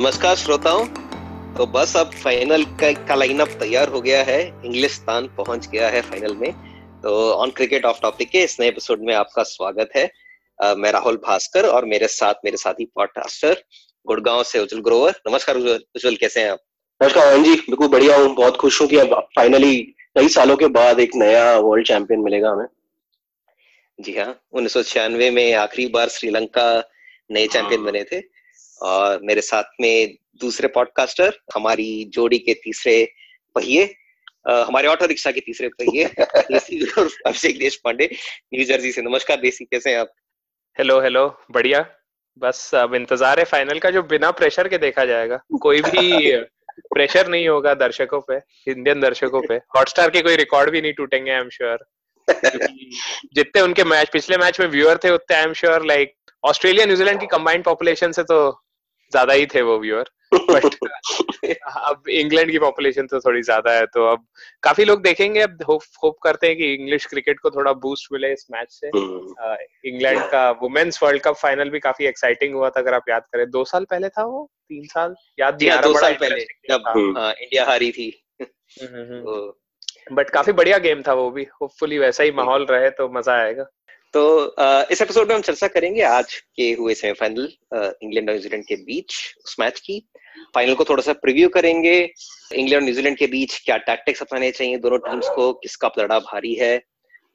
नमस्कार श्रोताओं। तो बस अब फाइनल का, का लाइनअप तैयार हो गया है। इंग्लिस्तान पहुँच गया है फाइनल में। तो ऑन क्रिकेट ऑफ़ टॉपिक के इस नए एपिसोड में आपका स्वागत है। uh, मैं राहुल भास्कर और मेरे साथ मेरे साथी पॉडकास्टर गुड़गांव से उज्जवल ग्रोवर। नमस्कार उज्जवल कैसे हैं आप? नमस्कार जी बिल्कुल बढ़िया हूँ। बहुत खुश हूँ कि अब फाइनली कई सालों के बाद एक नया वर्ल्ड चैंपियन मिलेगा हमें। जी हाँ उन्नीस सौ छियानवे में आखिरी बार श्रीलंका नए चैंपियन हाँ। बने थे। और मेरे साथ में दूसरे पॉडकास्टर हमारी जोड़ी के तीसरे पहिए हमारे ऑटो रिक्शा के तीसरे पहिए अभिषेक देश पांडे न्यू जर्सी से। नमस्कार देसी कैसे हैं आप? हेलो हेलो बढ़िया। बस अब इंतज़ार है फाइनल का जो बिना प्रेशर के देखा जाएगा। कोई भी प्रेशर नहीं होगा दर्शकों पे इंडियन दर्शकों पे। हॉटस्टार के कोई रिकॉर्ड भी नहीं टूटेंगे आई एम श्योर जितने उनके मैच पिछले मैच में व्यूअर थे उतने I am sure like Australia New Zealand की कंबाइंड पॉपुलेशन से तो ज़्यादा ही थे वो व्यूअर बट अब इंग्लैंड की पॉपुलेशन तो थोड़ी ज़्यादा है तो अब काफ़ी लोग देखेंगे अब होप होप करते हैं कि इंग्लिश क्रिकेट को थोड़ा बूस्ट मिले इस मैच से। इंग्लैंड हम्म। का वुमेन्स वर्ल्ड कप फाइनल भी काफ़ी एक्साइटिंग हुआ था अगर आप याद करें। दो साल पहले था वो? तीन साल? याद नहीं रहा साल पहले जब इंडिया हाँ, हारी थी। बट हम्म, हम्म, तो काफ़ी बढ़िया गेम था वो भी। होपफुली वैसा ही माहौल रहे तो मज़ा आएगा। तो इस एपिसोड में हम चर्चा करेंगे आज के हुए सेमीफाइनल इंग्लैंड और न्यूजीलैंड के बीच उस मैच की। फाइनल को थोड़ा सा प्रीव्यू करेंगे। इंग्लैंड और न्यूजीलैंड के बीच क्या टैक्टिक्स अपनाने चाहिए दोनों टीम्स को किसका लड़ा भारी है।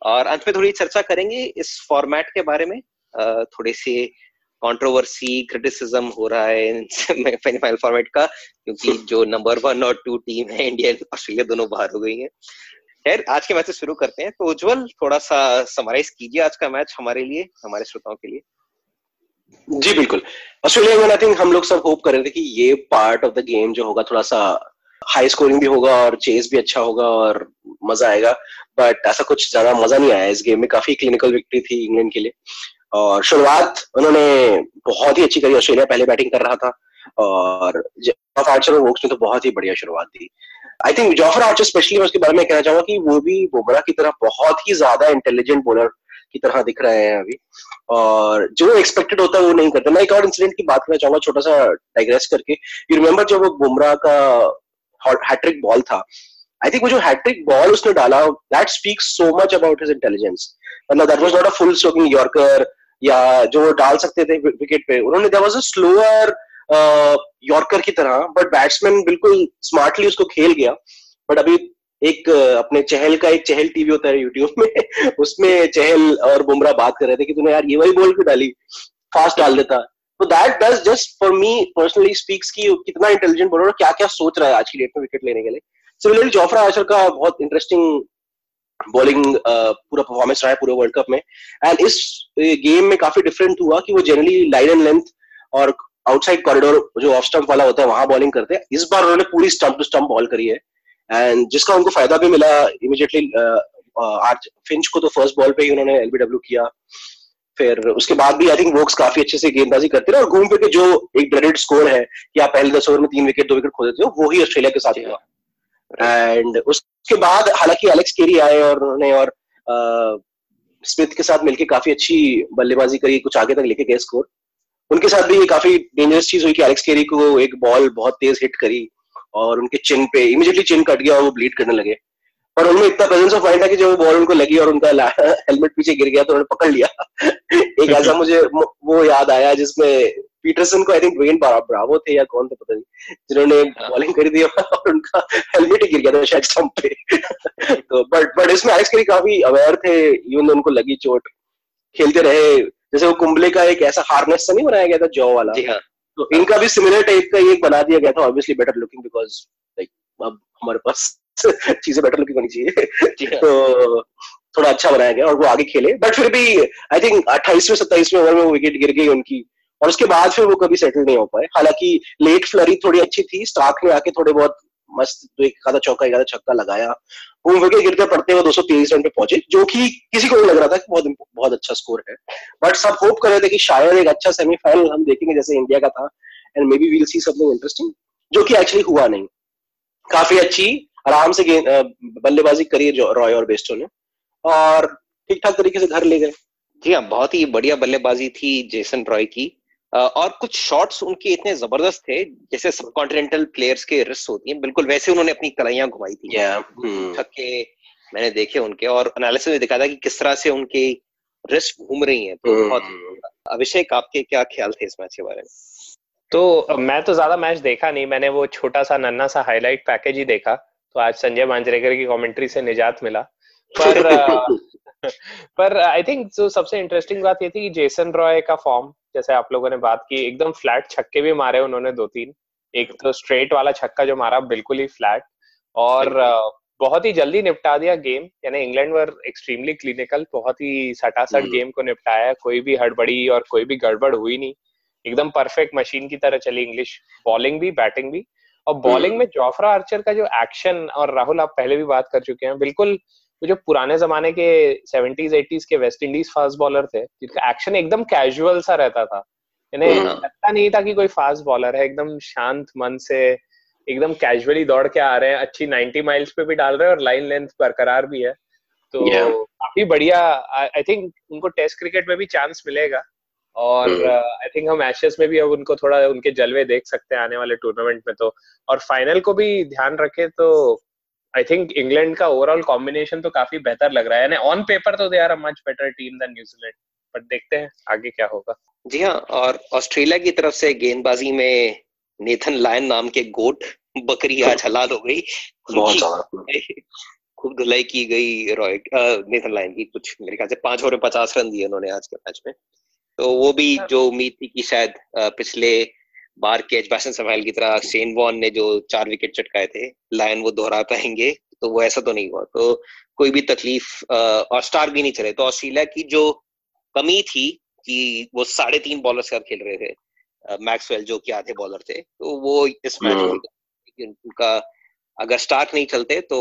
और अंत में थोड़ी चर्चा करेंगे इस फॉर्मेट के बारे में। थोड़े से कंट्रोवर्सी क्रिटिसिज्म हो रहा है फाइनल फॉर्मेट का क्योंकि जो नंबर वन और टू टीम है इंडिया ऑस्ट्रेलिया दोनों बाहर हो गई है। खैर, आज के मैच से शुरू करते हैं। तो उज्जवल थोड़ा सा समराइज कीजिए आज का मैच हमारे लिए, हमारे श्रोताओं के लिए। जी, बिल्कुल। ऑस्ट्रेलिया में आई थिंक हम लोग सब होप कर रहे थे कि ये पार्ट ऑफ़ द गेम जो होगा थोड़ा सा हाई स्कोरिंग भी होगा और चेस भी अच्छा होगा और मज़ा आएगा। बट ऐसा कुछ ज़्यादा मज़ा नहीं आया इस गेम में। काफ़ी क्लिनिकल विक्ट्री थी इंग्लैंड के लिए। और शुरुआत उन्होंने बहुत ही अच्छी करी। ऑस्ट्रेलिया पहले बैटिंग कर रहा था। और आर्चर और वोक्स ने तो बहुत ही बढ़िया शुरुआत दी। I think Jofra Archer specially मैं उसके बारे में कहना चाहूँगा कि वो भी बुमराह की तरह बहुत ही ज़्यादा इंटेलिजेंट बॉलर की तरह दिख रहे हैं अभी। और जो एक्सपेक्टेड होता है वो नहीं करते। मैं एक और इंसिडेंट की बात करना चाहूँगा छोटा सा डाइग्रेस करके। यू रिमेम्बर जब वो बुमराह का हैट्रिक बॉल था? आई थिंक वो जो हैट्रिक बॉल उसने डाला that speaks so much about his intelligence मतलब that was not a full stroking yorker या जो वो डाल सकते थे विकेट पे। उन्होंने there was a slower yorker की तरह बट बैट्समैन बिल्कुल स्मार्टली उसको खेल गया। बट अभी एक अपने चहल का एक चहल टीवी होता है यूट्यूब में, उसमें चहल और बुमराह बात कर रहे थे कि तूने यार ये वही बॉल क्यों डाली? फास्ट डाल देता। तो that does just for me personally speaks की कितना इंटेलिजेंट बॉलर क्या क्या सोच रहा है आज की डेट में विकेट लेने के लिए। सिमिलरली जोफ्रा आशर का बहुत इंटरेस्टिंग बॉलिंग पूरा परफॉर्मेंस रहा है पूरे वर्ल्ड कप में। एंड इस गेम में काफ़ी डिफरेंट हुआ कि वो जनरली लाइन एंड लेंथ और आउटसाइड कॉरिडोर जो ऑफ़ स्टंप वाला होता है वहाँ बॉलिंग करते हैं। इस बार उन्होंने पूरी स्टंप टू स्टंप बॉल करी है। एंड जिसका उनको फ़ायदा भी मिला इमीडिएटली आज फिंच को तो फ़र्स्ट बॉल पे ही उन्होंने एलबीडब्ल्यू किया। फिर उसके बाद भी आई थिंक वोक्स काफ़ी अच्छे से गेंदबाजी करते रहे और घूम फिर के जो एक ड्रेडेड स्कोर है कि आप पहले दस ओवर में तीन विकेट दो विकेट खो देते हो वो ही ऑस्ट्रेलिया के साथ हुआ। एंड उसके बाद हालाँकि एलेक्स केरी आए और उन्होंने और स्मिथ के साथ मिलकर काफ़ी अच्छी बल्लेबाजी करी कुछ आगे तक लेके गए स्कोर उनके साथ भी ये काफ़ी डेंजरस चीज़ हुई कि एलेक्स केरी को एक बॉल बहुत तेज हिट करी और उनके चिन पे इमीडिएटली चिन कट गया और वो ब्लीड करने लगे। पर उनमें इतना प्रेजेंस ऑफ़ माइंड है कि जब वो बॉल उनको लगी और उनका हेलमेट पीछे गिर गया तो उन्होंने पकड़ लिया। एक ऐसा मुझे वो याद आया जिसमें पीटरसन को आई थिंक वेन ब्रावो थे या कौन थे, पता नहीं, जिन्होंने बॉलिंग कर दी और उनका हेलमेट ही गिर गया था शायद स्टंप पे। तो बट बट इसमें एलेक्स केरी काफ़ी अवेयर थे इवन उनको लगी चोट। खेलते रहे जैसे वो कुंबले का एक ऐसा हार्नेस नहीं बनाया गया था जॉ वाला? जी हाँ। तो इनका भी सिमिलर टाइप का एक बना दिया गया था obviously better looking because like अब हमारे पास चीज़ें बेटर लुकिंग होनी चाहिए। हाँ। तो थोड़ा अच्छा बनाया गया और वो आगे खेले। बट फिर भी आई थिंक अट्ठाईसवें सत्ताईसवें ओवर में वो विकेट गिर गई उनकी और उसके बाद फिर वो कभी सेटल नहीं हो पाए। हालाँकि लेट फ्लरी थोड़ी अच्छी थी स्टार्क ने आके थोड़े बहुत मस्त तो एक आधा चौका, एक आधा छक्का लगाया। घूम विकेट गिरते पड़ते हुए दो सौ तेईस रन पे पहुँचे, जो कि किसी को नहीं लग रहा था कि बहुत बहुत अच्छा स्कोर है। बट सब होप कर रहे थे कि शायद एक अच्छा सेमीफाइनल हम देखेंगे, जैसे इंडिया का था। And maybe we'll see something interesting जो कि एक्चुअली हुआ नहीं। काफ़ी अच्छी, आराम से बल्लेबाजी करी रॉय और बेस्टो ने। और ठीक ठाक तरीके से घर ले गए। जी हाँ बहुत ही बढ़िया बल्लेबाजी थी जेसन रॉय की। और कुछ शॉट्स उनके इतने ज़बरदस्त थे जैसे सब कॉन्टिनेंटल प्लेयर्स के रिस्ट होती हैं बिल्कुल वैसे उन्होंने अपनी कलाइयाँ घुमाई थी hmm. छक्के मैंने देखे उनके और एनालिसिस में दिखा था कि किस तरह से उनकी रिस्ट घूम रही है तो बहुत hmm. अभिषेक आपके क्या ख्याल थे इस मैच के बारे में तो मैं तो ज़्यादा मैच देखा नहीं मैंने वो छोटा सा नन्ना सा हाईलाइट पैकेज ही देखा तो आज संजय मांजरेकर की कमेंट्री से निजात मिला पर पर आई थिंक जो सबसे इंटरेस्टिंग बात ये थी कि जेसन रॉय का फॉर्म जैसे आप लोगों ने बात की एकदम फ्लैट छक्के भी मारे उन्होंने दो तीन एक तो स्ट्रेट वाला छक्का जो मारा बिल्कुल ही फ्लैट और बहुत ही जल्दी निपटा दिया गेम यानी इंग्लैंड वर एक्सट्रीमली क्लिनिकल बहुत ही सटासट गेम हम्म। को निपटाया। कोई भी हड़बड़ी और कोई भी गड़बड़ हुई नहीं। एकदम परफेक्ट मशीन की तरह चली इंग्लिश बॉलिंग भी बैटिंग भी। और बॉलिंग में जोफ्रा आर्चर का जो एक्शन और राहुल आप पहले भी बात कर चुके हैं बिल्कुल वो जो पुराने जमाने के सेवेंटीज एटीज के वेस्ट इंडीज फास्ट बॉलर थे जिनका एक्शन एकदम कैजुअल सा रहता था इन्हें हाँ। लगता नहीं था कि कोई फास्ट बॉलर है एकदम शांत मन से एकदम कैजुअली दौड़ के आ रहे हैं अच्छी 90 माइल्स पे भी डाल रहे हैं और लाइन लेंथ बरकरार भी है तो काफ़ी yeah. बढ़िया आई थिंक उनको टेस्ट क्रिकेट में भी चांस मिलेगा और आई थिंक hmm. हम एशेस में भी अब उनको थोड़ा उनके जलवे देख सकते हैं आने वाले टूर्नामेंट में तो और फाइनल को भी ध्यान रखे तो आई थिंक इंग्लैंड का ओवरऑल कॉम्बिनेशन तो काफ़ी बेहतर लग रहा है। ऑन पेपर तो they are a much better team than New Zealand पर देखते हैं आगे क्या होगा। जी हाँ और ऑस्ट्रेलिया की तरफ़ से गेंदबाजी में नेथन लायन नाम के गोट बकरी आज हलाल हो गई। खूब धुलाई की गई रॉय नेथन लायन की कुछ मेरे ख्याल से पाँच ओवर में पचास रन दिए उन्होंने आज के मैच में। तो वो भी हाँ। जो उम्मीद थी कि शायद पिछले बार के एजबासन सवाल की तरह शेन वॉन ने जो चार विकेट चटकाए थे लायन वो दोहरा पाएँगे तो वो ऐसा तो नहीं हुआ। तो कोई भी तकलीफ़ और स्टार भी नहीं चले। तो ऑस्ट्रेलिया की जो कमी थी कि वो साढ़े तीन बॉलर के साथ खेल रहे थे मैक्सवेल जो कि आधे बॉलर थे तो वो इस मैच हम्म। उनका अगर स्टार्ट नहीं चलते तो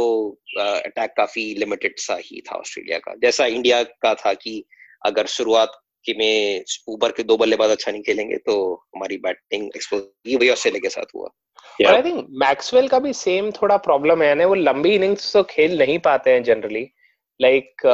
अटैक काफ़ी लिमिटेड सा ही था ऑस्ट्रेलिया का। जैसा इंडिया का था कि अगर शुरुआत कि में ऊपर के दो बल्लेबाज अच्छा नहीं खेलेंगे तो हमारी बैटिंग वही ऑस्ट्रेलिया के साथ हुआ। आई थिंक मैक्सवेल का भी सेम थोड़ा प्रॉब्लम है ना वो लंबी इनिंग्स तो खेल नहीं पाते हैं जनरली लाइक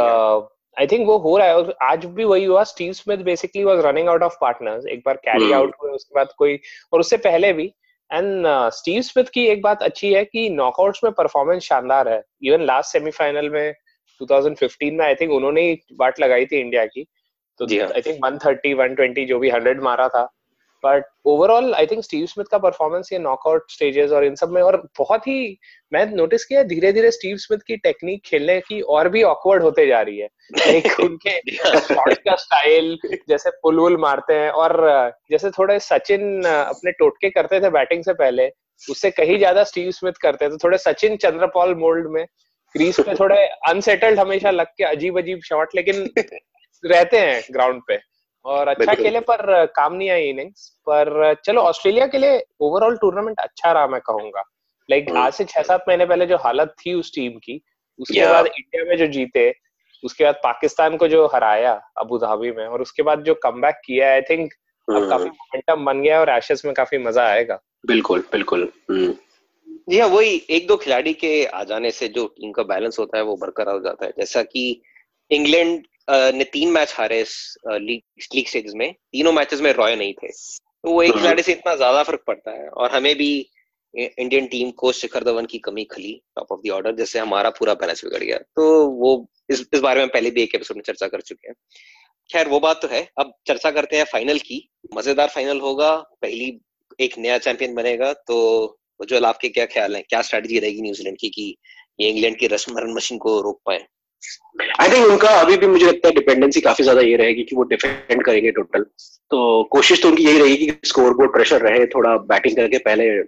आई थिंक वो हो रहा है और आज भी वही हुआ Steve Smith basically was running out of partners एक बार कैरी आउट hmm. हुए उसके बाद कोई और उससे पहले भी। एंड स्टीव स्मिथ की एक बात अच्छी है कि नॉकआउट्स में परफॉर्मेंस शानदार है। इवन लास्ट सेमीफाइनल में 2015 में आई थिंक उन्होंने ही बाट लगाई थी इंडिया की। तो आई थिंक 130 120 जो भी 100 मारा था। But overall I think Steve Smith का परफॉर्मेंस ये नॉकआउट स्टेजेस और इन सब में और बहुत ही मैं नोटिस किया धीरे धीरे स्टीव स्मिथ की टेक्निक खेलने की और भी ऑकवर्ड होते जा रही है। लाइक उनके शॉट का स्टाइल जैसे पुल वुल मारते हैं और जैसे थोड़े सचिन अपने टोटके करते थे बैटिंग से पहले उससे कहीं ज़्यादा स्टीव स्मिथ करते थे थोड़े सचिन चंद्रपॉल मोल्ड में क्रीज पे थोड़े अनसेटल्ड हमेशा लग के अजीब अजीब शॉट लेकिन रहते हैं ग्राउंड पे। और अच्छा खेले पर काम नहीं आई इनिंग्स पर चलो ऑस्ट्रेलिया के लिए ओवरऑल टूर्नामेंट अच्छा रहा मैं कहूँगा। लाइक like, आज से छह सात महीने पहले जो हालत थी उस टीम की उसके बाद इंडिया में जो जीते उसके बाद पाकिस्तान को जो हराया अबू धाबी में और उसके बाद जो कम किया आई थिंक अब hmm. काफ़ी मोमेंटम बन गया और एशेस में काफ़ी मज़ा आएगा। बिल्कुल बिल्कुल। Hmm. जी हाँ वही एक दो खिलाड़ी के आ जाने से जो टीम का बैलेंस होता है वो बरकरार हो जाता है। जैसा कि इंग्लैंड ने तीन मैच हारे इस लीग लीग स्टेजेस में। तीनों मैचेस में रॉय नहीं थे। तो वो एक हाँ। खिलाड़ी से इतना ज़्यादा फ़र्क पड़ता है और हमें भी इंडियन टीम को शिखर धवन की कमी खली टॉप ऑफ़ द ऑर्डर जिससे हमारा पूरा बैलेंस बिगड़ गया। तो वो इस इस बारे में पहले भी एक एपिसोड में चर्चा कर चुके हैं। खैर वो बात तो है। अब चर्चा करते हैं फाइनल की। मज़ेदार फाइनल होगा। पहली एक नया चैंपियन बनेगा। तो जो आपके क्या ख्याल है? क्या स्ट्रेटजी रहेगी न्यूजीलैंड की कि ये इंग्लैंड की रन मशीन को रोक पाए? आई थिंक उनका अभी भी मुझे लगता है डिपेंडेंसी काफ़ी ज़्यादा ये रहेगी कि वो डिफेंड करेंगे टोटल तो कोशिश तो उनकी यही रहेगी कि स्कोर बोर्ड प्रेशर रहे थोड़ा बैटिंग करके पहले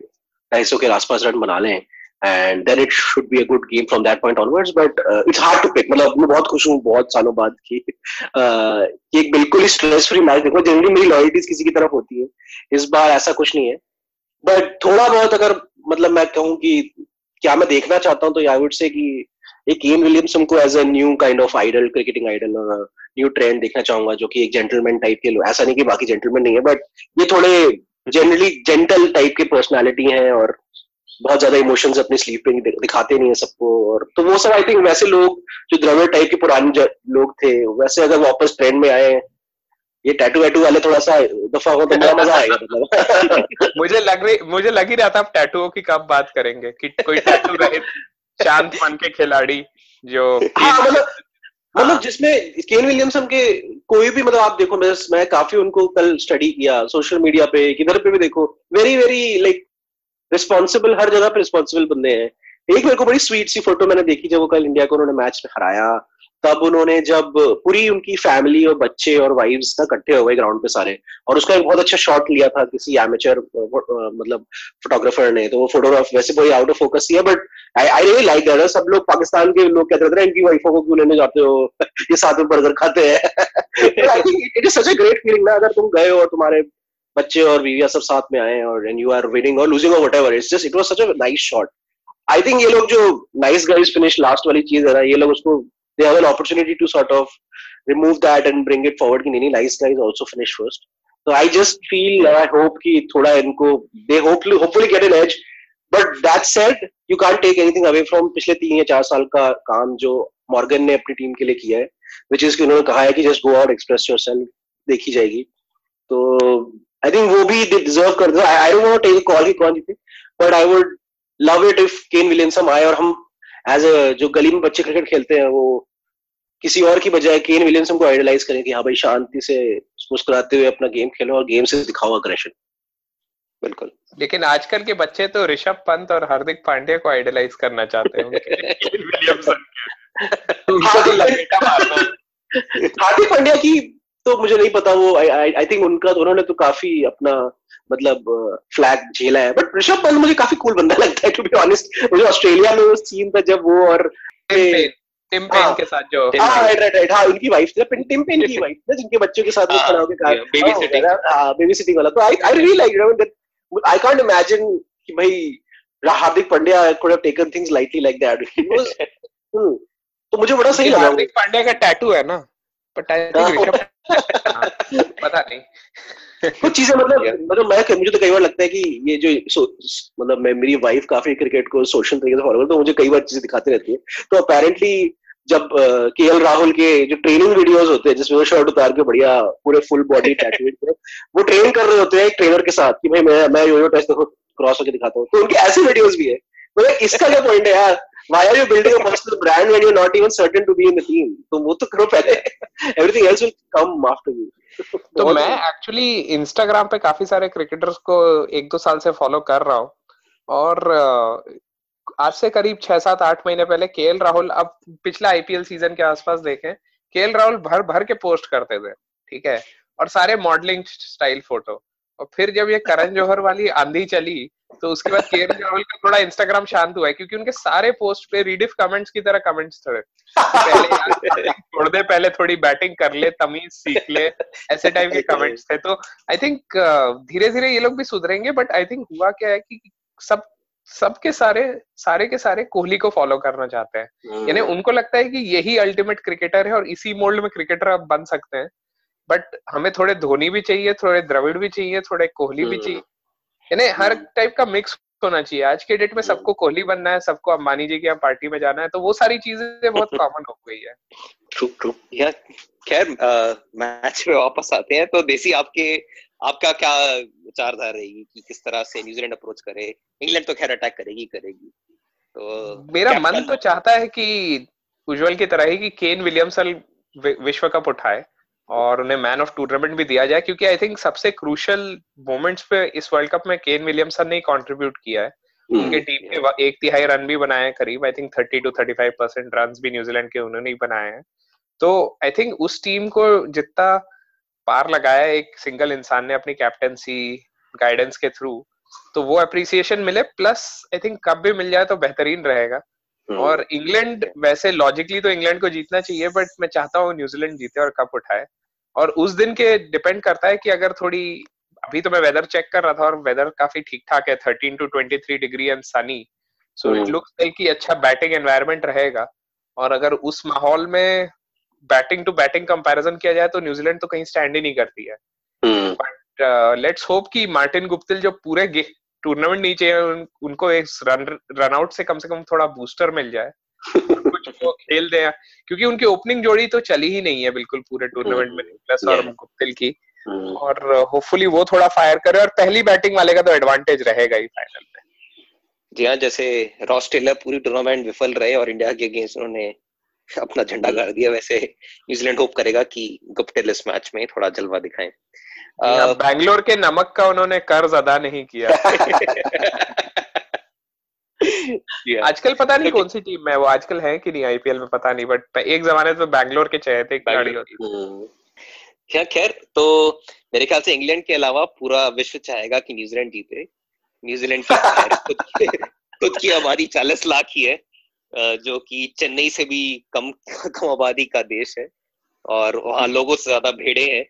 ढाई के आसपास रन बना लें। And then it should be a good game from that point onwards but it's hard to pick मतलब मैं बहुत खुश हूँ बहुत सालों बाद की uh, एक बिल्कुल ही स्ट्रेस फ्री मैच देखो जनरली मेरी लॉयल्टीज किसी की तरफ़ होती है। इस बार ऐसा कुछ नहीं है। बट थोड़ा बहुत अगर मतलब मैं कहूँ कि क्या मैं देखना चाहता हूँ तो आई वुड से कि एक केन विलियम्स हमको as a new kind of idol cricketing idol और न्यू ट्रेंड देखना चाहूँगा जो कि एक जेंटलमैन टाइप के लोग ऐसा नहीं कि बाकी जेंटलमैन नहीं है बट ये थोड़े जनरली जेंटल टाइप के पर्सनालिटी हैं और बहुत ज़्यादा इमोशंस अपने स्लीप पे दिखाते नहीं है सबको और तो वो सब आई थिंक वैसे लोग जो द्रविड़ टाइप के पुराने लोग थे वैसे अगर वापस ट्रेंड में आए ये टैटू वैटू वाले थोड़ा सा दफ़ा हो तो बड़ा मज़ा आएगा मतलब। मुझे लग रही मुझे लग ही रहा था आप टैटुओं की कब बात करेंगे कि कोई टैटू शांत मन के खिलाड़ी जो हाँ, मतलब मतलब हाँ। जिसमें केन विलियमसन के कोई भी मतलब आप देखो मैं मैं काफ़ी उनको कल स्टडी किया सोशल मीडिया पे किधर पे भी देखो वेरी वेरी लाइक रिस्पॉन्सिबल हर जगह पे रिस्पॉन्सिबल बंदे हैं एक मेरे को बड़ी स्वीट सी फ़ोटो मैंने देखी जब वो कल इंडिया को उन्होंने मैच में हराया तब उन्होंने जब पूरी उनकी फैमिली और बच्चे और वाइफ्स ना इकट्ठे हो गए ग्राउंड पे सारे, और उसका एक बहुत अच्छा शॉट लिया था किसी एमेचर मतलब फोटोग्राफर ने तो वो फोटोग्राफ वैसे कोई आउट ऑफ़ फोकस किया but I really like that सब लोग पाकिस्तान के लोग कहते रहते हैं इनकी वाइफों को क्यों लेने जाते हो? ये साथ में बर्गर खाते हैं। It is such a great feeling ना, अगर तुम गए हो, तुम्हारे बच्चे और बीविया सब साथ में आए, और एंड यू आर विनिंग और लूजिंग और whatever it's just it was such a nice shot I think ये लोग जो नाइस गाइस फिनिश लास्ट वाली चीज़ है ना, ये लोग उसको they have an opportunity to sort of remove that and bring it forward कि नहीं nice guys also finish first so I just feel I hope कि थोड़ा इनको they hopefully hopefully get an edge but that said you can't take anything away from पिछले तीन या चार साल का काम जो मॉर्गन ने अपनी टीम के लिए किया है which is कि उन्होंने कहा है कि just go out express yourself देखी जाएगी तो आई थिंक वो भी डिजर्व करते I don't want take call की कौन जीते but I would love it if Kane Williamson आए और हम एज अ जो गली में बच्चे क्रिकेट खेलते हैं वो किसी और की बजाय केन विलियमसन को आइडलाइज करें कि हाँ भाई शांति से मुस्कुराते हुए अपना गेम खेलो और गेम से दिखाओ अग्रेशन बिल्कुल। लेकिन आजकल के बच्चे तो ऋषभ पंत और हार्दिक पांड्या को आइडलाइज करना चाहते हैं तो हार्दिक पांड्या की तो मुझे नहीं पता वो आई थिंक उनका उन्होंने तो काफ़ी अपना मतलब फ्लैग झेला है। बट ऋषभ पंत मुझे काफ़ी कूल बंदा लगता है टू बी ऑनेस्ट मुझे ऑस्ट्रेलिया में वो सीन था जब वो और टिम पेन हाँ। के साथ जो हाँ राइट राइट राइट हाँ उनकी वाइफ थी। टिम पेन की वाइफ ना जिनके बच्चों के साथ वो खड़ा होकर बेबी सिटिंग हाँ बेबी सिटिंग वाला। तो I I really like you know I can't imagine कि भाई Hardik Pandya could have taken things lightly like that तो मुझे बड़ा सही लगा। हार्दिक पांड्या का टैटू है ना। बट आई थिंक पता नहीं। कुछ चीज़ें मतलब मतलब मैं मुझे तो कई बार लगता है कि ये जो सो, मतलब मैं मेरी वाइफ काफ़ी क्रिकेट को सोशल तरीके से फॉलो करती तो मुझे कई बार चीज़ें दिखाती रहती है। तो अपेरेंटली जब के एल राहुल के जो ट्रेनिंग वीडियोस होते हैं जिसमें वो शर्ट उतार के बढ़िया पूरे फुल बॉडी टैटू वो ट्रेन कर रहे होते हैं एक ट्रेनर के साथ कि भाई मैं मैं यो यो टेस्ट क्रॉस होकर दिखाता हूँ। तो उनके ऐसे वीडियोस भी है। मतलब इसका क्या पॉइंट है यार? Why are you building a personal brand when you're not even certain to be in the team? तो वो तो करो पहले। Everything else will come after you. तो मैं एक्चुअली इंस्टाग्राम पे काफ़ी सारे क्रिकेटर्स को एक दो साल से फॉलो कर रहा हूँ। और आज से करीब छह सात आठ महीने पहले के राहुल अब पिछला आईपीएल सीज़न के आसपास देखें के राहुल भर भर के पोस्ट करते थे ठीक है? और सारे मॉडलिंग स्टाइल फ़ोटो और फिर जब ये करण जौहर वाली आंधी चली तो उसके बाद के राहुल का थोड़ा इंस्टाग्राम शांत हुआ है क्योंकि उनके सारे पोस्ट पे रीडिफ कमेंट्स की तरह कमेंट्स थे। पहले छोड़ दे पहले थोड़ी बैटिंग कर ले तमीज सीख ले ऐसे टाइप के कमेंट्स थे। तो आई थिंक धीरे धीरे ये लोग भी सुधरेंगे बट आई थिंक हुआ क्या है कि सब सबके सारे सारे के सारे कोहली को फॉलो करना चाहते हैं। यानी हम्म। उनको लगता है कि यही अल्टीमेट क्रिकेटर है और इसी मोल्ड में क्रिकेटर अब बन सकते हैं। बट हमें थोड़े धोनी भी चाहिए थोड़े द्रविड़ भी चाहिए थोड़े कोहली भी चाहिए। यानी हर टाइप का मिक्स होना चाहिए। आज के डेट में सबको कोहली बनना है सबको अंबानी जी की पार्टी में जाना है तो वो सारी चीज़ें बहुत कॉमन हो गई है। ट्रू ट्रू या खैर मैच में वापस आते हैं तो देसी आपके आपका क्या विचारधारा रहेगी कि किस तरह से न्यूजीलैंड अप्रोच करे? इंग्लैंड तो खैर अटैक करेगी करेगी। तो मेरा मन तो चाहता है कि उज्जवल की तरह ही कि केन विलियमसन विश्व कप उठाए। और उन्हें मैन ऑफ़ टूर्नामेंट भी दिया जाए क्योंकि आई थिंक सबसे क्रूशल मोमेंट्स पे इस वर्ल्ड कप में केन विलियमसन ने कंट्रीब्यूट किया है हम्म। उनके टीम के एक तिहाई रन भी बनाए हैं करीब I think thirty two thirty five percent run भी न्यूजीलैंड के उन्होंने ही बनाए हैं तो आई थिंक उस टीम को जितना पार लगाया एक सिंगल इंसान ने अपनी कैप्टनसी गाइडेंस के थ्रू तो वो अप्रिसिएशन मिले प्लस आई थिंक कब भी मिल जाए तो बेहतरीन रहेगा। और इंग्लैंड वैसे लॉजिकली तो इंग्लैंड को जीतना चाहिए बट मैं चाहता हूँ न्यूजीलैंड जीते और कप उठाए। और उस दिन के डिपेंड करता है कि अगर थोड़ी अभी तो मैं वेदर चेक कर रहा था और वेदर काफ़ी ठीक ठाक है thirteen to twenty three degree and sunny so it looks like कि अच्छा बैटिंग एनवायरमेंट रहेगा। और अगर उस माहौल में बैटिंग टू बैटिंग कंपैरिजन किया जाए तो न्यूजीलैंड तो कहीं स्टैंड ही नहीं करती है। बट लेट्स होप कि मार्टिन गुप्तिल जो पूरे टूर्नामेंट नहीं चाहिए उन, उनको एक रन रन आउट से कम से कम थोड़ा बूस्टर मिल जाए। कुछ वो खेल दे क्योंकि उनकी ओपनिंग जोड़ी तो चली ही नहीं है बिल्कुल पूरे टूर्नामेंट में प्लस और गुप्तिल की। हम्म। और होपफुली वो थोड़ा फायर करे और पहली बैटिंग वाले का तो एडवांटेज रहेगा ही फाइनल में। जी हाँ जैसे रॉस टेलर पूरी टूर्नामेंट विफल रहे और इंडिया के अगेंस्ट उन्होंने अपना झंडा गाड़ दिया। वैसे न्यूजीलैंड होप करेगा कि गुप्टिल इस मैच में थोड़ा जलवा दिखाएँ। बैंगलोर के नमक का उन्होंने कर्ज अदा नहीं किया। आजकल पता नहीं कौन सी टीम में वो आजकल है कि नहीं आईपीएल में पता नहीं बट एक जमाने तो बैंगलोर के खिलाड़ी होती क्या खैर तो मेरे ख्याल से इंग्लैंड के अलावा पूरा विश्व चाहेगा कि न्यूजीलैंड जीते। न्यूजीलैंड की खुद की आबादी चालीस लाख ही है। जो कि चेन्नई से भी कम कम आबादी का देश है और वहाँ लोगों से ज़्यादा भेड़े हैं।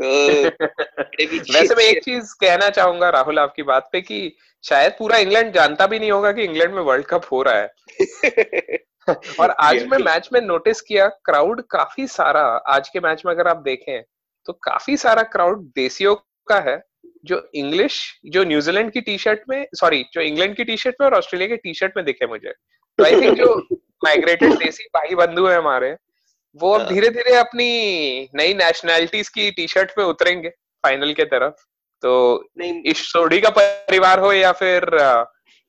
तो वैसे मैं एक चीज़ कहना चाहूँगा राहुल आपकी बात पे कि शायद पूरा इंग्लैंड जानता भी नहीं होगा कि इंग्लैंड में वर्ल्ड कप हो रहा है। और आज मैं मैच में नोटिस किया क्राउड काफ़ी सारा आज के मैच में अगर आप देखें तो काफ़ी सारा क्राउड देसियों का है जो इंग्लिश जो न्यूजीलैंड की टी शर्ट में सॉरी जो इंग्लैंड की टी शर्ट में और ऑस्ट्रेलिया की टी शर्ट में दिखे मुझे। तो आई थिंक जो माइग्रेटेड देसी भाई बंधु है हमारे वो अब हाँ। धीरे धीरे अपनी नई नेशनैलिटीज की टी शर्ट पे उतरेंगे फाइनल के तरफ़। तो इस सोडी का परिवार हो या फिर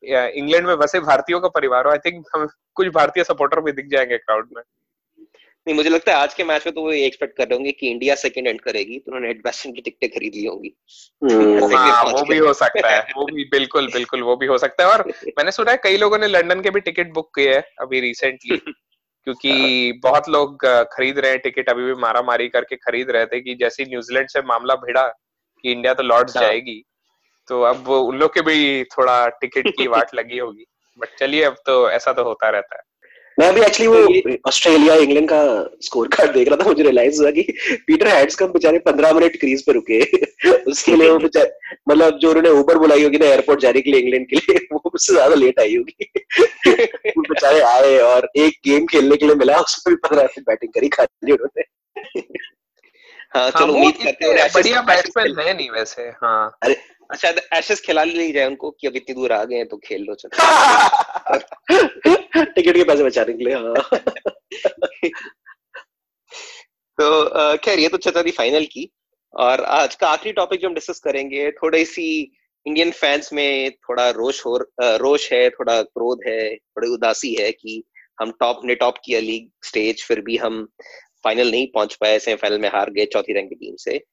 इंग्लैंड में बसे भारतीयों का परिवार हो आई थिंक हम कुछ भारतीय सपोर्टर भी दिख जाएँगे क्राउड में। नहीं मुझे लगता है आज के मैच में तो वो एक्सपेक्ट कर रहे होंगे कि इंडिया सेकंड एंड करेगी तो उन्होंने एडवेस्टन की टिकटें खरीद ली होंगी हम्म। हाँ, वो भी हो सकता है वो भी बिल्कुल बिल्कुल वो भी हो सकता है और मैंने सुना है कई लोगों ने लंदन के भी टिकट बुक किए हैं अभी रिसेंटली क्योंकि। बहुत लोग खरीद रहे हैं टिकट अभी भी मारा मारी करके खरीद रहे थे कि जैसे न्यूजीलैंड से मामला भिड़ा कि इंडिया तो लॉर्ड्स हाँ। जाएगी तो अब उन लोग के भी थोड़ा टिकट की वाट लगी होगी बट चलिए अब तो ऐसा तो होता रहता है मैं अभी एक्चुअली वो ऑस्ट्रेलिया इंग्लैंड का स्कोर कार्ड देख रहा था मुझे रियलाइज़ हुआ कि पीटर हैंड्सकम बेचारे पंद्रह मिनट क्रीज पे रुके। उसके लिए वो बेचारे मतलब जो उन्होंने ऊबर बुलाई होगी ना एयरपोर्ट जाने के लिए इंग्लैंड के लिए वो उससे ज़्यादा लेट आई होगी। बेचारे आए और एक गेम खेलने के लिए मिला उसमें भी पंद्रह मिनट बैटिंग करी खाली उन्होंने। हाँ चलो हाँ, उम्मीद करते हैं बढ़िया बैट्समैन है नहीं वैसे हाँ। अरे शायद एशेस खिला ली जाए उनको कि अब इतनी दूर आ गए हैं तो खेल लो चलो। टिकट के पैसे बचाने के लिए हाँ। तो खैर ये तो चलता थी फाइनल की। और आज का आखिरी टॉपिक जो हम डिस्कस करेंगे थोड़ी सी इंडियन फैंस में थोड़ा रोश हो रोष है थोड़ा क्रोध है थोड़ी उदासी है कि हम टॉप ने टॉप किया लीग स्टेज फिर भी हम फाइनल नहीं पहुँच पाए सेमीफाइनल में हार गए चौथी रैंक की टीम से।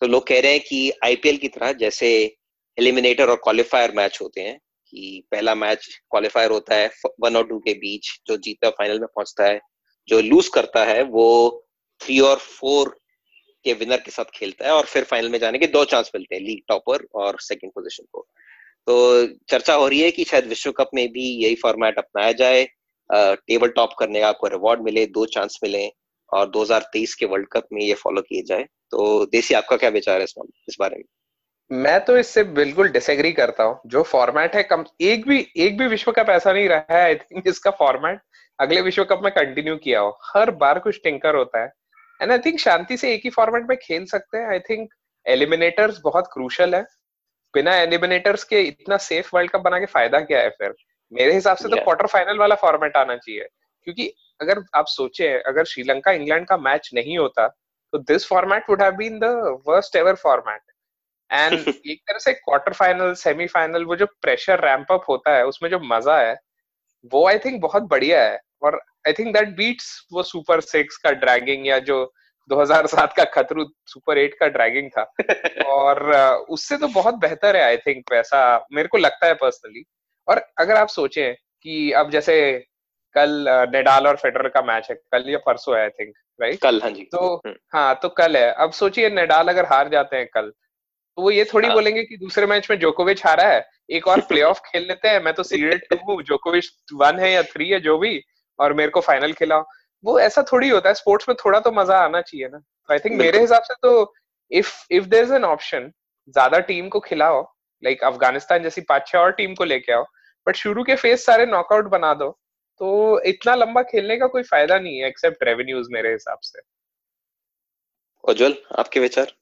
तो लोग कह रहे हैं कि आईपीएल की तरह जैसे एलिमिनेटर और क्वालिफायर मैच होते हैं कि पहला मैच क्वालिफायर होता है वन और टू के बीच जो जीता फाइनल में पहुँचता है, जो लूज करता है, वो थ्री और फोर के विनर के साथ खेलता है और फिर फाइनल में जाने के दो चांस मिलते हैं लीग टॉपर और सेकंड पोजीशन को। तो चर्चा हो रही है कि शायद विश्व कप में भी यही फॉर्मेट अपनाया जाए। टेबल टॉप करने का आपको रिवॉर्ड मिले, दो चांस मिले और 2023 के वर्ल्ड कप में ये फॉलो किए जाए। तो देसी, आपका क्या विचार है इस बारे में। मैं तो इससे बिल्कुल डिसएग्री करता हूँ। जो फॉर्मेट है कम एक भी एक भी विश्व कप ऐसा नहीं रहा है आई थिंक इसका फॉर्मेट अगले विश्व कप में कंटिन्यू किया हो। हर बार कुछ टिंकर होता है। एंड आई थिंक शांति से एक ही फॉर्मेट में खेल सकते हैं। आई थिंक एलिमिनेटर्स बहुत क्रूशल है। बिना एलिमिनेटर्स के इतना सेफ़ वर्ल्ड कप बना के फ़ायदा क्या है फिर? मेरे हिसाब से तो क्वार्टर फाइनल वाला फॉर्मेट आना चाहिए। क्योंकि अगर आप सोचे अगर श्रीलंका इंग्लैंड का मैच नहीं होता तो this format would have been the worst ever format and एक तरह से क्वार्टर फाइनल सेमीफाइनल वो जो प्रेशर रैंप अप होता है उसमें जो मज़ा है वो आई थिंक बहुत बढ़िया है। और आई थिंक दैट बीट्स वो सुपर सिक्स का ड्रैगिंग या जो 2007 का खतरू सुपर एट का ड्रैगिंग था। और उससे तो बहुत बेहतर है आई थिंक वैसा मेरे को लगता है पर्सनली और अगर आप सोचें कि अब जैसे कल नेडाल और फेडरर का मैच है कल या परसों है आई थिंक राइट कल हाँ जी। तो हम्म। हाँ तो कल है। अब सोचिए नेडाल अगर हार जाते हैं कल तो वो ये थोड़ी हाँ. बोलेंगे कि दूसरे मैच में जोकोविच हारा है। एक और प्लेऑफ खेल लेते हैं। मैं तो सीरियल टू हूँ। जोकोविच वन है या थ्री है जो भी और मेरे को फाइनल खिलाओ। वो ऐसा थोड़ी होता है। स्पोर्ट्स में थोड़ा तो मज़ा आना चाहिए ना। आई थिंक मेरे हिसाब से तो if if there is an option ज़्यादा टीम को खिलाओ। लाइक like अफ़गानिस्तान जैसी पाँच छह और टीम को लेके आओ। बट शुरू के फेस सारे नॉकआउट बना दो। तो इतना लंबा खेलने का कोई फ़ायदा नहीं है एक्सेप्ट रेवेन्यूज मेरे हिसाब से। उज्जवल आपके विचार?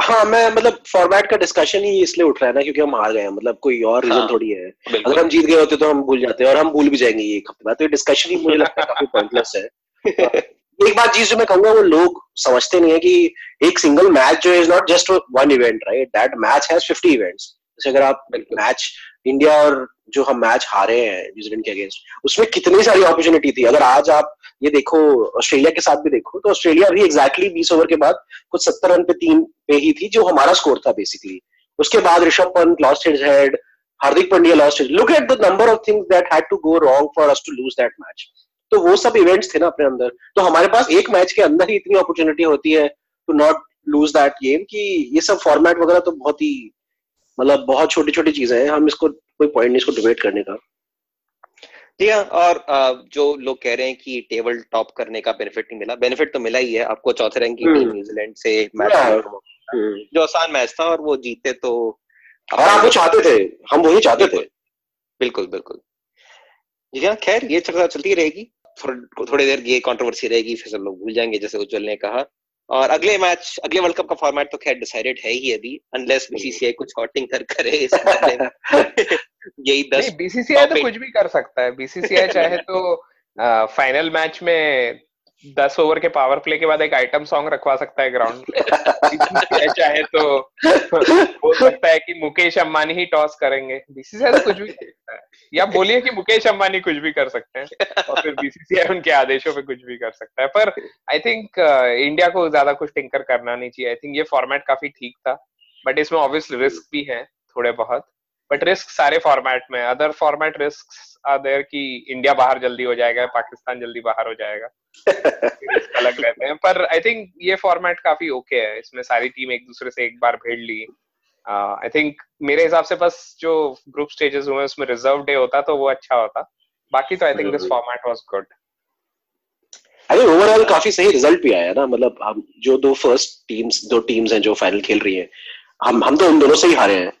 हाँ मैं मतलब फॉर्मेट का डिस्कशन ही इसलिए उठ रहा है ना क्योंकि हम हार गए हैं मतलब कोई और रीजन हाँ, थोड़ी है। अगर हम जीत गए होते तो हम भूल जाते हैं और हम भूल भी जाएँगे ये एक हफ़्ते बाद तो ये डिस्कशन ही मुझे लगता है काफ़ी पॉइंटलेस है। एक बात चीज़ जो मैं कहूँगा वो लोग समझते नहीं है कि एक सिंगल मैच जो is not just one event right that match has 50 events जैसे अगर आप मैच इंडिया और जो हम मैच हारे हैं न्यूजीलैंड के अगेंस्ट, उसमें कितनी सारी अपॉर्चुनिटी थी? अगर आज आप ये देखो, ऑस्ट्रेलिया के साथ भी देखो तो ऑस्ट्रेलिया भी एग्जैक्टली बीस ओवर के बाद कुछ सत्तर रन पे तीन पे ही थी, जो हमारा स्कोर था बेसिकली उसके बाद Rishabh Pant lost his head Hardik Pandya lost his look at the number of things that had to go wrong for us to lose that match तो वो सब इवेंट्स थे ना अपने अंदर। तो हमारे पास एक मैच के अंदर ही इतनी अपॉर्चुनिटी होती है to not lose that game कि ये सब फॉर्मेट वगैरह तो बहुत ही मतलब बहुत छोटी छोटी चीज़ें हैं हम इसको कोई पॉइंट नहीं इसको डिबेट करने का। जी हाँ और जो लोग कह रहे हैं कि टेबल टॉप करने का बेनिफिट नहीं मिला बेनिफिट तो मिला ही है। आपको चौथे रैंक की टीम हम्म। न्यूजीलैंड से मैच हम्म। जो आसान मैच था और वो जीते तो और आप वो चाहते थे। हम वही चाहते थे। बिल्कुल बिल्कुल जी हाँ खैर ये चर्चा चलती रहेगी। थोड़ी देर ये कंट्रोवर्सी रहेगी फिर सब लोग भूल जाएँगे जैसे उज्जवल ने कहा। और अगले मैच अगले वर्ल्ड कप का फॉर्मेट तो खैर डिसाइडेड है ही अभी अनलेस बीसीसीआई कुछ हॉटिंग कर करे इस यही दस बीसीसीआई तो कुछ भी कर सकता है। बीसीसीआई चाहे तो फाइनल मैच में दस ओवर के पावर प्ले के बाद एक आइटम सॉन्ग रखवा सकता है ग्राउंड पे चाहे तो हो सकता है कि मुकेश अंबानी ही टॉस करेंगे। बीसीसीआई तो कुछ भी या बोलिए कि मुकेश अंबानी कुछ भी कर सकते हैं। और फिर बीसीसीआई उनके आदेशों पे कुछ भी कर सकता है। पर आई थिंक इंडिया को ज़्यादा कुछ टिंकर करना नहीं चाहिए। आई थिंक ये फॉर्मेट काफ़ी ठीक था। बट इसमें ऑब्वियसली रिस्क भी है, थोड़े बहुत। बट रिस्क सारे फॉर्मेट में other format risk are there कि इंडिया बाहर जल्दी हो जाएगा पाकिस्तान जल्दी बाहर हो जाएगा। अलग रहते हैं। पर आई थिंक ये फॉर्मेट काफ़ी ओके okay है। इसमें सारी टीम एक दूसरे से एक बार भेड़ ली। आई uh, थिंक मेरे हिसाब से बस जो ग्रुप स्टेजेस हुए उसमें रिज़र्व डे होता तो वो अच्छा होता। बाकी तो I think this format was good I think overall काफ़ी सही रिज़ल्ट भी आया ना। मतलब हम जो दो फ़र्स्ट टीम्स दो टीम्स हैं जो फाइनल खेल रही हैं हम हम तो उन दोनों से ही हारे हैं।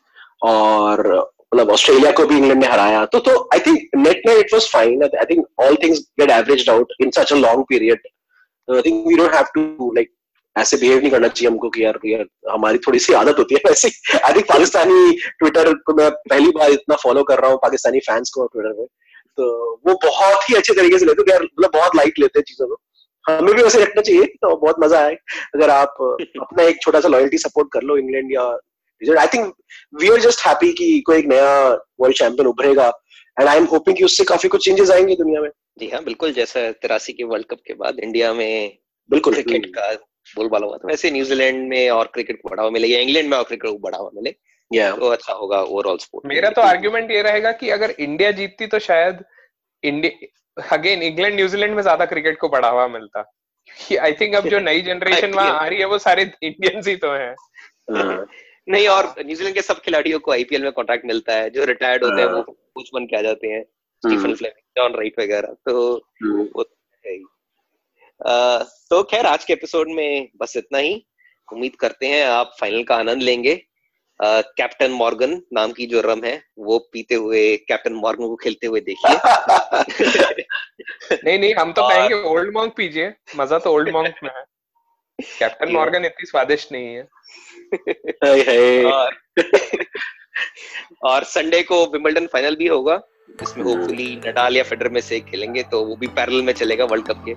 और मतलब ऑस्ट्रेलिया को भी इंग्लैंड ने हराया। तो तो आई थिंक नेट में it was fine I think all things get averaged out in such a long period I think we don't have to like ऐसे बिहेव नहीं करना चाहिए हमको कि यार यार, हमारी थोड़ी सी आदत होती है वैसे आई थिंक पाकिस्तानी ट्विटर को मैं पहली बार इतना फॉलो कर रहा हूँ, पाकिस्तानी फैंस को ट्विटर पे तो वो बहुत ही अच्छे तरीके से लेते हैं मतलब बहुत लाइक लेते हैं चीज़ों को। हमें भी वैसे रखना चाहिए तो बहुत मज़ा आए। अगर आप अपना एक छोटा सा लॉयल्टी सपोर्ट कर लो इंग्लैंड या I think we are just happy कि कोई एक नया वर्ल्ड चैंपियन उभरेगा. एंड आई एम होपिंग कि उससे काफ़ी कुछ चेंजेस आएँगे दुनिया में. जी हाँ बिल्कुल जैसा तिरासी के वर्ल्ड कप के बाद इंडिया में बिल्कुल। क्रिकेट का बोलबाला हुआ था वैसे न्यूजीलैंड में और क्रिकेट को बढ़ावा मिले या इंग्लैंड में और क्रिकेट को बढ़ावा मिले yeah. तो अच्छा होगा ओवरऑल स्पोर्ट मेरा तो आर्ग्यूमेंट ये रहेगा कि अगर इंडिया जीतती तो शायद इंडिया अगेन इंग्लैंड न्यूजीलैंड में ज़्यादा क्रिकेट को बढ़ावा मिलता। आई थिंक अब जो नई जनरेशन वहाँ आ रही है वो सारे इंडियंस ही तो हैं। हाँ। नहीं और न्यूजीलैंड के सब खिलाड़ियों को आईपीएल में कॉन्ट्रैक्ट मिलता है जो रिटायर्ड होते हैं वो कोच हाँ। बन के आ जाते हैं स्टीफन फ्लेमिंग जॉन राइट वगैरह तो हम्म। वो तो है। ही तो खैर आज के एपिसोड में बस इतना ही। उम्मीद करते हैं आप फाइनल का आनंद लेंगे। कैप्टन मॉर्गन नाम की जो रम है वो पीते हुए कैप्टन मॉर्गन को खेलते हुए देखिए। नहीं नहीं हम तो और... कहेंगे ओल्ड मॉन्क पीजिए मज़ा तो ओल्ड मॉन्क में है। कैप्टन मॉर्गन इतनी स्वादिष्ट नहीं है। और, और संडे को विंबलडन फाइनल भी होगा। जिसमें होपफुली। नडाल या फेडर में से खेलेंगे तो वो भी पैरल में चलेगा वर्ल्ड कप के।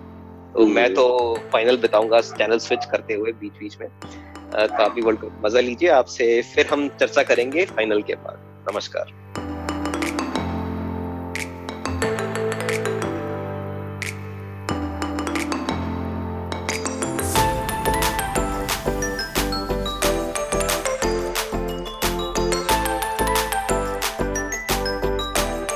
तो मैं हम्म। तो फाइनल बताऊँगा चैनल स्विच करते हुए बीच बीच में। काफ़ी वर्ल्ड कप मज़ा लीजिए आपसे फिर हम चर्चा करेंगे फाइनल के बाद। नमस्कार।